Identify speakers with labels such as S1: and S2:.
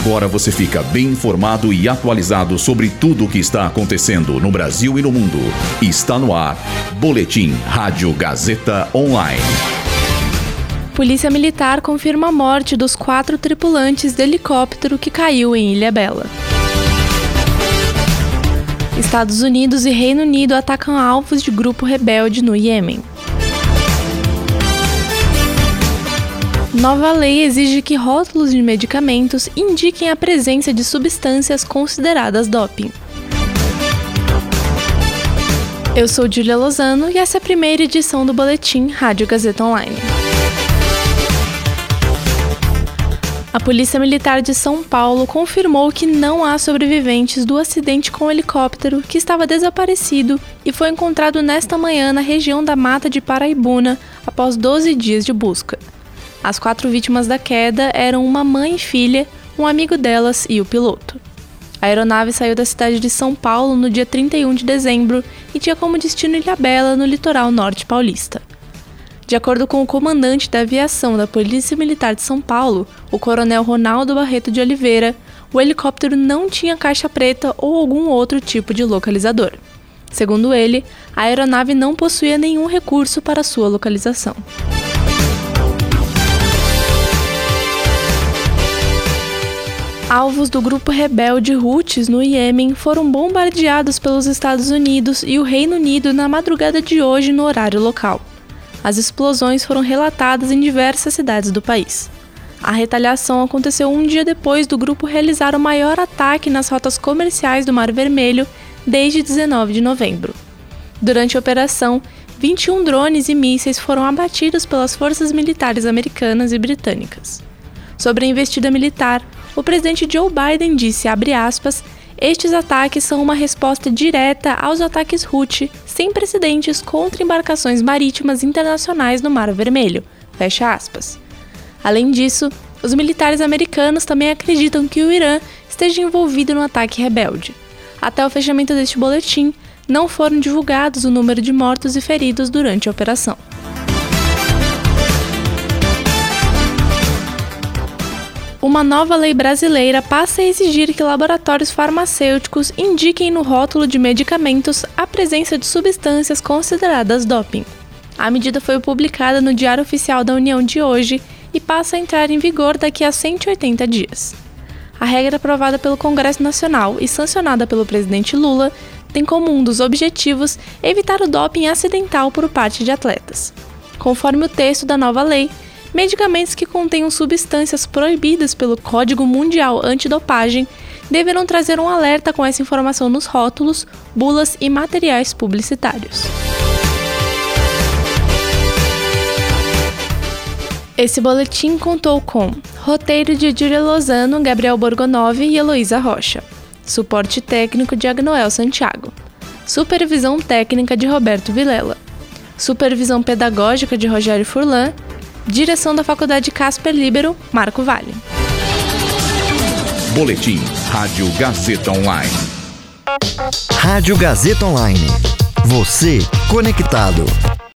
S1: Agora você fica bem informado e atualizado sobre tudo o que está acontecendo no Brasil e no mundo. Está no ar. Boletim Rádio Gazeta Online.
S2: Polícia Militar confirma a morte dos quatro tripulantes do helicóptero que caiu em Ilha Bela. Estados Unidos e Reino Unido atacam alvos de grupo rebelde no Iêmen. Nova lei exige que rótulos de medicamentos indiquem a presença de substâncias consideradas doping. Eu sou Julia Lozano e essa é a primeira edição do boletim Rádio Gazeta Online. A Polícia Militar de São Paulo confirmou que não há sobreviventes do acidente com o helicóptero que estava desaparecido e foi encontrado nesta manhã na região da Mata de Paraibuna após 12 dias de busca. As quatro vítimas da queda eram uma mãe e filha, um amigo delas e o piloto. A aeronave saiu da cidade de São Paulo no dia 31 de dezembro e tinha como destino Ilhabela, no litoral norte paulista. De acordo com o comandante da aviação da Polícia Militar de São Paulo, o coronel Ronaldo Barreto de Oliveira, o helicóptero não tinha caixa preta ou algum outro tipo de localizador. Segundo ele, a aeronave não possuía nenhum recurso para sua localização. Alvos do grupo rebelde Houthis no Iêmen foram bombardeados pelos Estados Unidos e o Reino Unido na madrugada de hoje no horário local. As explosões foram relatadas em diversas cidades do país. A retaliação aconteceu um dia depois do grupo realizar o maior ataque nas rotas comerciais do Mar Vermelho desde 19 de novembro. Durante a operação, 21 drones e mísseis foram abatidos pelas forças militares americanas e britânicas. Sobre a investida militar, o presidente Joe Biden disse, aspas, estes ataques são uma resposta direta aos ataques Houthi sem precedentes contra embarcações marítimas internacionais no Mar Vermelho. Fecha aspas. Além disso, os militares americanos também acreditam que o Irã esteja envolvido no ataque rebelde. Até o fechamento deste boletim, não foram divulgados o número de mortos e feridos durante a operação. Uma nova lei brasileira passa a exigir que laboratórios farmacêuticos indiquem no rótulo de medicamentos a presença de substâncias consideradas doping. A medida foi publicada no Diário Oficial da União de hoje e passa a entrar em vigor daqui a 180 dias. A regra aprovada pelo Congresso Nacional e sancionada pelo presidente Lula tem como um dos objetivos evitar o doping acidental por parte de atletas. Conforme o texto da nova lei, medicamentos que contenham substâncias proibidas pelo Código Mundial Antidopagem deverão trazer um alerta com essa informação nos rótulos, bulas e materiais publicitários. Esse boletim contou com roteiro de Júlia Lozano, Gabriel Borgonov e Heloísa Rocha, suporte técnico de Agnoel Santiago, supervisão técnica de Roberto Vilela, supervisão pedagógica de Rogério Furlan Direção da Faculdade Casper Libero, Marco Vale.
S1: Boletim Rádio Gazeta Online.
S3: Rádio Gazeta Online. Você conectado.